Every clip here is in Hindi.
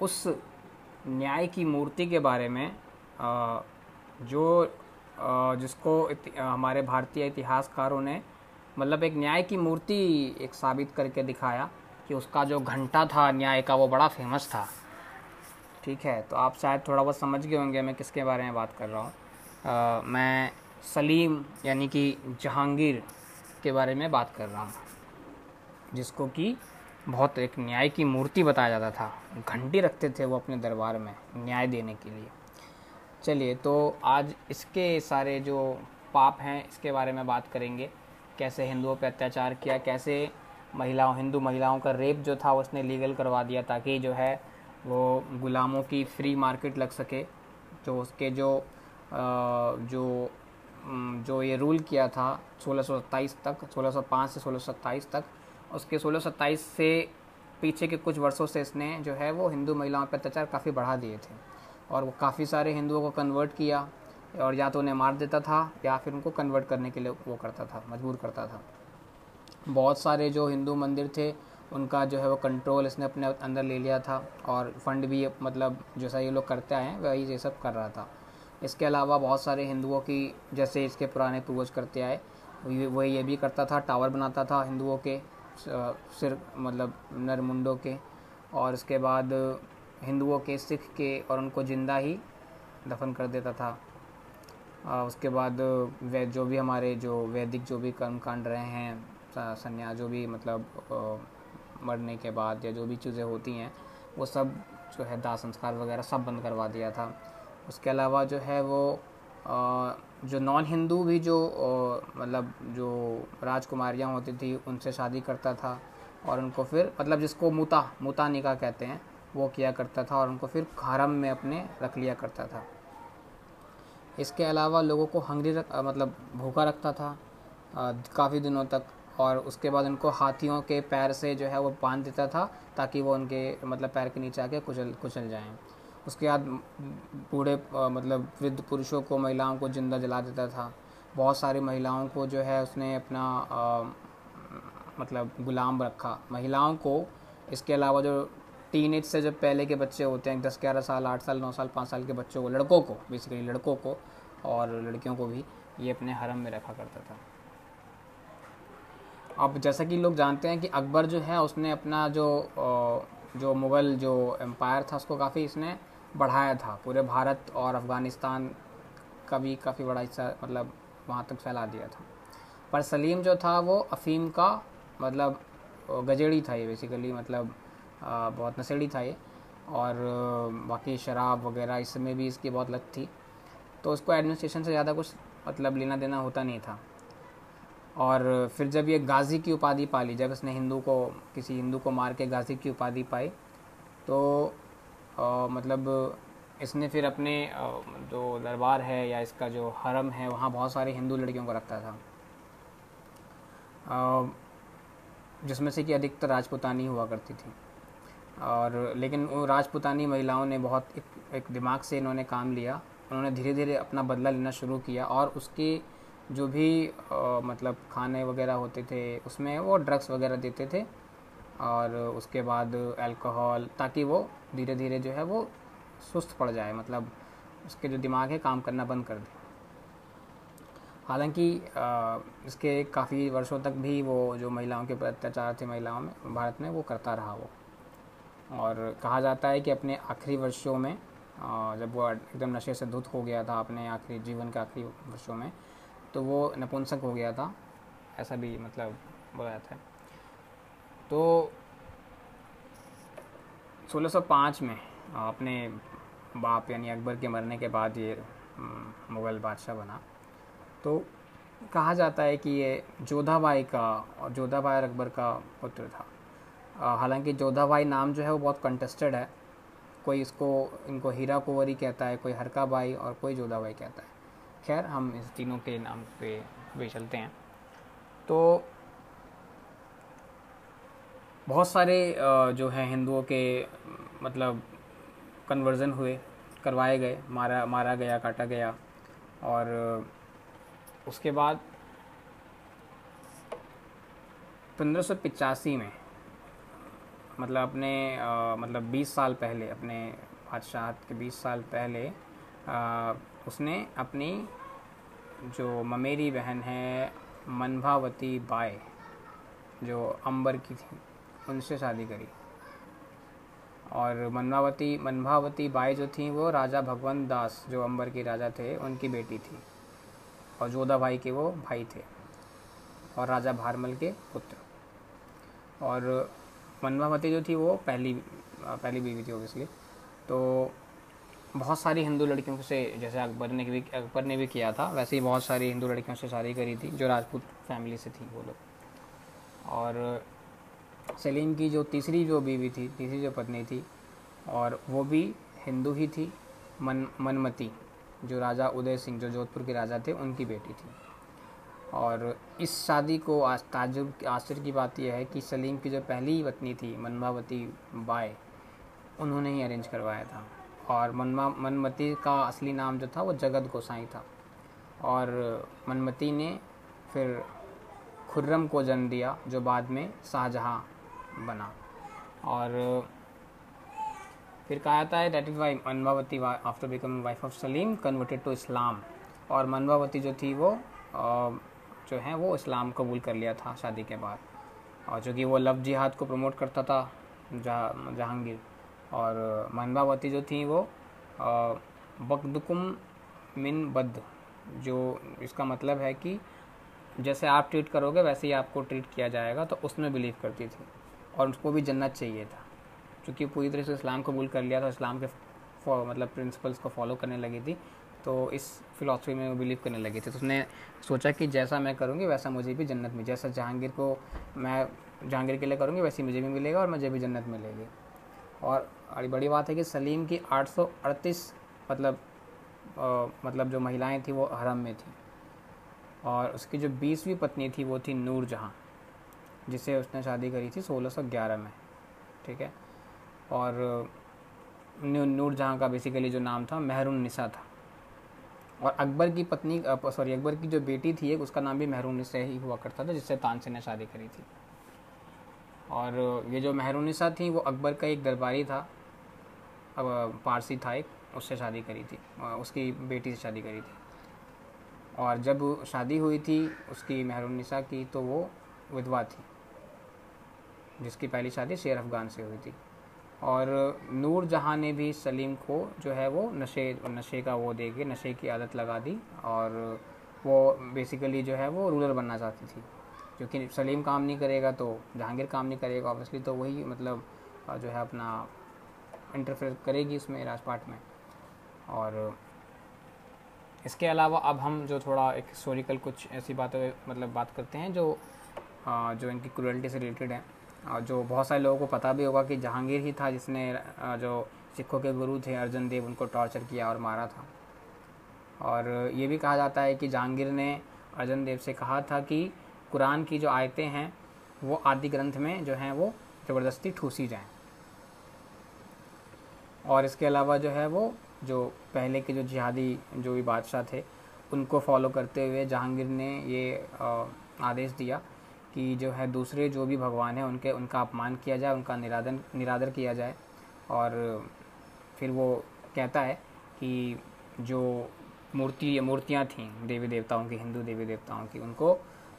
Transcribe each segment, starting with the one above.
उस न्याय की मूर्ति के बारे में जो जिसको हमारे भारतीय इतिहासकारों ने मतलब एक न्याय की मूर्ति एक साबित करके दिखाया कि उसका जो घंटा था न्याय का, वो बड़ा फ़ेमस था। ठीक है तो आप शायद थोड़ा बहुत समझ गए होंगे मैं किसके बारे में बात कर रहा हूँ। मैं सलीम यानी कि जहांगीर के बारे में बात कर रहा हूँ, जिसको कि बहुत एक न्याय की मूर्ति बताया जाता था। घंटी रखते थे वो अपने दरबार में, न्याय देने के लिए। चलिए तो आज इसके सारे जो पाप हैं, इसके बारे में बात करेंगे। कैसे हिंदुओं पर अत्याचार किया, कैसे महिलाओं, हिंदू महिलाओं का रेप जो था, उसने लीगल करवा दिया ताकि जो है, वो गुलामों की फ्री मार्केट लग सके। तो उसके जो जो जो ये रूल किया था 1627 तक 1605 से 1627 तक उसके 1627 से पीछे के कुछ वर्षों से इसने जो है वो हिंदू महिलाओं पर अत्याचार काफ़ी बढ़ा दिए थे। और वो काफ़ी सारे हिंदुओं को कन्वर्ट किया और या तो उन्हें मार देता था या फिर उनको कन्वर्ट करने के लिए वो करता था, मजबूर करता था। बहुत सारे जो हिंदू मंदिर थे, उनका जो है वो कंट्रोल इसने अपने अंदर ले लिया था और फंड भी मतलब जैसा ये लोग करते आए हैं, वही ये सब कर रहा था। इसके अलावा बहुत सारे हिंदुओं की, जैसे इसके पुराने पूर्वज करते आए वो ये भी करता था टावर बनाता था हिंदुओं के। सिर मतलब नरमुंडों के और उसके बाद हिंदुओं के सिख के और उनको ज़िंदा ही दफन कर देता था। उसके बाद वे जो भी हमारे जो वैदिक जो भी कर्म कांड रहे हैं संन्यास जो भी मतलब मरने के बाद या जो भी चीज़ें होती हैं, वो सब जो है दाह संस्कार वगैरह सब बंद करवा दिया था। उसके अलावा जो है वो जो नॉन हिंदू भी जो मतलब जो राजकुमारियाँ होती थी, उनसे शादी करता था और उनको फिर मतलब जिसको मुता मुता निका कहते हैं, वो किया करता था और उनको फिर हरम में अपने रख लिया करता था। इसके अलावा लोगों को हंगरी रख मतलब भूखा रखता था काफ़ी दिनों तक और उसके बाद उनको हाथियों के पैर से जो है वो बाँध देता था ताकि वो उनके मतलब पैर के नीचे आके कुचल कुचल जाएँ। उसके बाद बूढ़े मतलब वृद्ध पुरुषों को महिलाओं को ज़िंदा जला देता था। बहुत सारी महिलाओं को जो है उसने अपना आ, मतलब गुलाम रखा। महिलाओं को इसके अलावा जो टीन एज से जब पहले के बच्चे होते हैं दस ग्यारह साल आठ साल नौ साल पाँच साल के बच्चों को लड़कों को बेसिकली लड़कों को और लड़कियों को भी ये अपने हरम में रखा करता था। अब जैसा कि लोग जानते हैं कि अकबर जो है उसने अपना जो जो मुग़ल जो एम्पायर था उसको काफ़ी इसने बढ़ाया था। पूरे भारत और अफ़गानिस्तान का भी काफ़ी बड़ा हिस्सा मतलब वहाँ तक फैला दिया था। पर सलीम जो था, वो अफ़ीम का मतलब गजेड़ी था ये बेसिकली मतलब बहुत नशेड़ी था ये। और, बाकी शराब वगैरह इसमें भी इसकी बहुत लत थी। तो उसको एडमिनिस्ट्रेशन से ज़्यादा कुछ मतलब लेना देना होता नहीं था। और फिर जब ये गाज़ी की उपाधि पा ली जब इसने हिंदू को, किसी हिंदू को मार के गाज़ी की उपाधि पाई तो मतलब इसने फिर अपने जो दरबार है या इसका जो हरम है वहाँ बहुत सारे हिंदू लड़कियों को रखता था। जिसमें से कि अधिकतर राजपुतानी हुआ करती थी। और लेकिन वो राजपुतानी महिलाओं ने बहुत एक, एक दिमाग से इन्होंने काम लिया। उन्होंने धीरे धीरे अपना बदला लेना शुरू किया और उसके जो भी आ, मतलब खाने वगैरह होते थे उसमें वो ड्रग्स वगैरह देते थे। और उसके बाद अल्कोहल ताकि वो धीरे धीरे जो है वो सुस्त पड़ जाए मतलब उसके जो दिमाग है, काम करना बंद कर दे। हालाँकि इसके काफ़ी वर्षों तक भी वो जो महिलाओं के अत्याचार थे महिलाओं में, भारत में, वो करता रहा वो। और कहा जाता है कि अपने आखिरी वर्षों में जब वो एकदम नशे से धुत हो गया था, अपने आखिरी, जीवन के आखिरी वर्षों में तो वो नपुंसक हो गया था। ऐसा भी मतलब बोला जाता है। तो 1605 में अपने बाप यानी अकबर के मरने के बाद ये मुग़ल बादशाह बना। तो कहा जाता है कि ये जोधाबाई का और जोधाबाई अकबर का पुत्र था। हालाँकि जोधाबाई नाम जो है वो बहुत कंटेस्टेड है। कोई इसको, इनको हीरा कुंवरी कहता है, कोई हरका बाई और कोई जोधाबाई कहता है। खैर, हम इस तीनों के नाम पे वे चलते हैं। तो बहुत सारे जो हैं हिंदुओं के मतलब कन्वर्ज़न हुए करवाए गए मारा मारा गया काटा गया और उसके बाद पंद्रह में मतलब अपने आ, मतलब 20 साल पहले अपने बादशाह के 20 साल पहले आ, उसने अपनी जो ममेरी बहन है मनभावती बाय जो अंबर की थी उनसे शादी करी। और मनभावती मनभावती बाई जो थी, वो राजा भगवंत दास, जो अंबर के राजा थे, उनकी बेटी थी। और जोधा भाई के वो भाई थे और राजा भारमल के पुत्र। और मनभावती जो थी, वो पहली पहली बीवी थी ओबियसली तो बहुत सारी हिंदू लड़कियों से, जैसे अकबर ने भी, अकबर ने भी किया था, वैसे ही बहुत सारी हिंदू लड़कियों से शादी करी थी, जो राजपूत फैमिली से थी वो लोग। और सलीम की जो तीसरी जो बीवी थी, तीसरी जो पत्नी थी, और वो भी हिंदू ही थी, मन, मनमती, जो राजा उदय सिंह, जो जोधपुर के राजा थे, उनकी बेटी थी। और इस शादी को आज ताजुब, आश्चर्य की बात यह है कि सलीम की जो पहली पत्नी थी, मनमावती बाय, उन्होंने ही अरेंज करवाया था। और मनमा, मनमती का असली नाम जो था, वो जगत गोसाई था। और मनमती ने फिर खुर्रम को जन्म दिया, जो बाद में शाहजहाँ बना। और, फिर कहा जाता है that is why Manmavati after become wife of Salim converted to Islam और मनमावती जो थी वो जो है, वो इस्लाम कबूल कर लिया था शादी के बाद। और चूँकि वो लव जिहाद को प्रमोट करता था, जहा, जहांगीर। और मनबावती जो थी वो बकदुकुम मिन बद, जो इसका मतलब है कि जैसे आप ट्रीट करोगे, वैसे ही आपको ट्रीट किया जाएगा तो उसमें बिलीव करती थी। और उसको भी जन्नत चाहिए था। क्योंकि पूरी तरह से इस्लाम कबूल कर लिया था इस्लाम के मतलब प्रिंसिपल्स को फॉलो करने लगी थी तो इस फिलासफी में वो बिलीव करने लगी थी। तो उसने सोचा कि जैसा मैं करूँगी वैसा मुझे भी जन्नत में जैसा जहांगीर को मैं जहांगीर के लिए करूँगी वैसे मुझे भी मिलेगा और मुझे भी जन्नत मिलेगी। और बड़ी बड़ी बात है कि सलीम की आठ सौ अड़तीस मतलब आ, मतलब जो महिलाएँ थी वो हरम में थी। और उसकी जो बीसवीं पत्नी थी वो थी नूर जहाँ जिसे उसने शादी करी थी 1611 में, ठीक है? और नूर जहाँ का बेसिकली जो नाम था, महरून निसा था। और अकबर की पत्नी सॉरी अकबर की जो बेटी थी एक, उसका नाम भी महरून ही हुआ करता था, जिससे तानसेन ने शादी करी थी। और ये जो महरून थी, वो अकबर का एक दरबारी था। अब, पारसी था एक, उससे शादी करी थी, उसकी बेटी से शादी करी थी। और जब शादी हुई थी उसकी महरून की तो वो विधवा थी। जिसकी पहली शादी शेर अफगान से हुई थी। और नूर जहाँ ने भी सलीम को जो है वो नशे नशे का वो दे के नशे की आदत लगा दी और वो बेसिकली जो है वो रूलर बनना चाहती थी। क्योंकि सलीम काम नहीं करेगा तो जहांगीर काम नहीं करेगा ऑब्वियसली तो वही मतलब जो है अपना इंटरफेयर करेगी उसमें राजपाट में। और इसके अलावा अब हम जो थोड़ा एक हिस्टोरिकल कुछ ऐसी बातें मतलब बात करते हैं जो जो इनकी क्रुअल्टी से रिलेटेड है। जो बहुत सारे लोगों को पता भी होगा कि जहांगीर ही था जिसने जो सिखों के गुरु थे, अर्जन देव, उनको टॉर्चर किया और मारा था। और ये भी कहा जाता है कि जहांगीर ने अर्जन देव से कहा था कि कुरान की जो आयतें हैं, वो आदि ग्रंथ में जो हैं, वो ज़बरदस्ती ठूसी जाएँ। और इसके अलावा जो है, वो जो पहले के जो जिहादी, जो भी बादशाह थे, उनको फॉलो करते हुए जहांगीर ने ये आदेश दिया कि जो है दूसरे जो भी भगवान हैं उनके उनका अपमान किया जाए उनका निरादन निरादर किया जाए। और फिर वो कहता है कि जो मूर्ति मूर्तियाँ थीं देवी देवताओं की हिंदू देवी देवताओं की उनको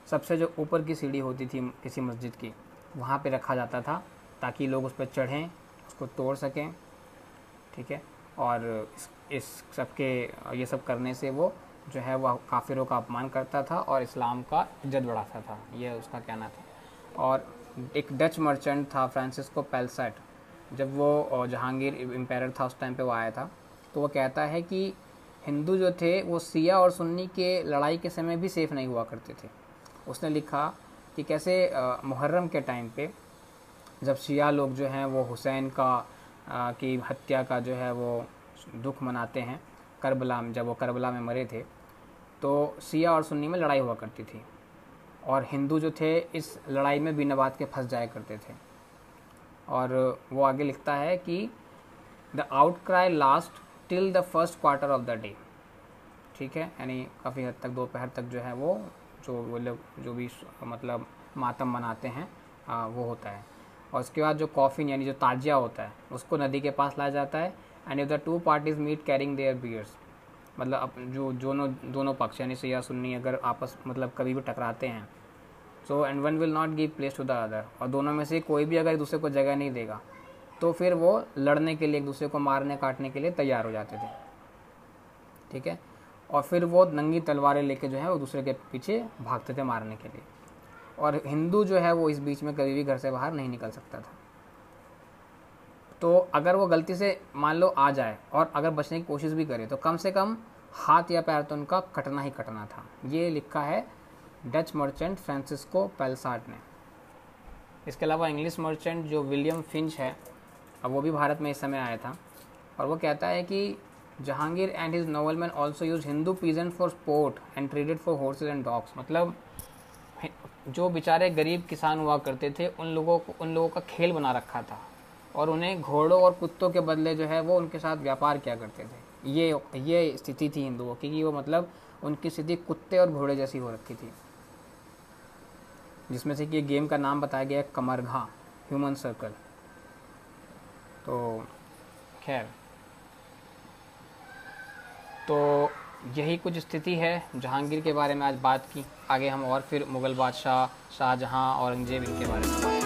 सबसे जो ऊपर की सीढ़ी होती थी किसी मस्जिद की वहाँ पे रखा जाता था ताकि लोग उस पर चढ़ें उसको तोड़ सकें ठीक है? और इस, इस सब के ये सब करने से वो जो है वह काफिरों का अपमान करता था और इस्लाम का इज़्ज़त बढ़ाता था। यह उसका कहना था। और एक डच मर्चेंट था फ्रांसिस्को पेलसेट। जब वो जहांगीर एम्पायर था उस टाइम पे वो आया था तो वो कहता है कि हिंदू जो थे वो सिया और सुन्नी के लड़ाई के समय भी सेफ़ नहीं हुआ करते थे। उसने लिखा कि कैसे मुहर्रम के टाइम पे जब शिया लोग जो हैं वो हुसैन का आ, की हत्या का जो है वो दुख मनाते हैं करबला में जब वो करबला में मरे थे तो सिया और सुन्नी में लड़ाई हुआ करती थी। और हिंदू जो थे इस लड़ाई में बिना बात के फंस जाया करते थे। और वो आगे लिखता है कि the outcry last till the first quarter of the day ठीक है? यानी काफ़ी हद तक दोपहर तक जो है वो जो वो लोग जो भी मतलब मातम मनाते हैं आ, वो होता है। और उसके बाद जो कॉफ़िन यानी जो ताजिया होता है उसको नदी के पास लाया जाता है। And if the two parties meet carrying their biers मतलब अप, जो, दोनों दोनों पक्ष यानी सैया सुन्नी, अगर आपस मतलब कभी भी टकराते हैं। So and one will not give place to the other और दोनों में से कोई भी अगर एक दूसरे को जगह नहीं देगा तो फिर वो लड़ने के लिए, एक दूसरे को मारने, काटने के लिए तैयार हो जाते थे। ठीक है? और फिर वो नंगी तलवारें लेके जो है, वो दूसरे के पीछे भागते थे मारने के लिए। और हिंदू जो है, वो इस बीच में कभी भी घर से बाहर नहीं निकल सकता था। तो अगर वो गलती से मान लो आ जाए और अगर बचने की कोशिश भी करे तो कम से कम हाथ या पैर तो उनका कटना ही कटना था। ये लिखा है डच मर्चेंट फ्रांसिस्को पेलसाट ने। इसके अलावा इंग्लिश मर्चेंट जो विलियम फिंच है, अब वो भी भारत में इस समय आया था, और वो कहता है कि Jahangir and his noble man also use Hindu peasant for sport and traded for horses and dogs मतलब जो बेचारे गरीब किसान हुआ करते थे, उन लोगों को, उन लोगों का खेल बना रखा था। और उन्हें घोड़ों और कुत्तों के बदले जो है वो उनके साथ व्यापार किया करते थे। ये ये स्थिति थी हिंदुओं की कि वो मतलब उनकी स्थिति कुत्ते और घोड़े जैसी हो रखी थी। जिसमें से कि गेम का नाम बताया गया है, कमरघा, ह्यूमन सर्कल। तो खैर। तो यही कुछ स्थिति है जहांगीर के बारे में आज बात की। आगे हम और फिर मुग़ल बादशाह, शाहजहाँ, औरंगज़ेब इनके बारे में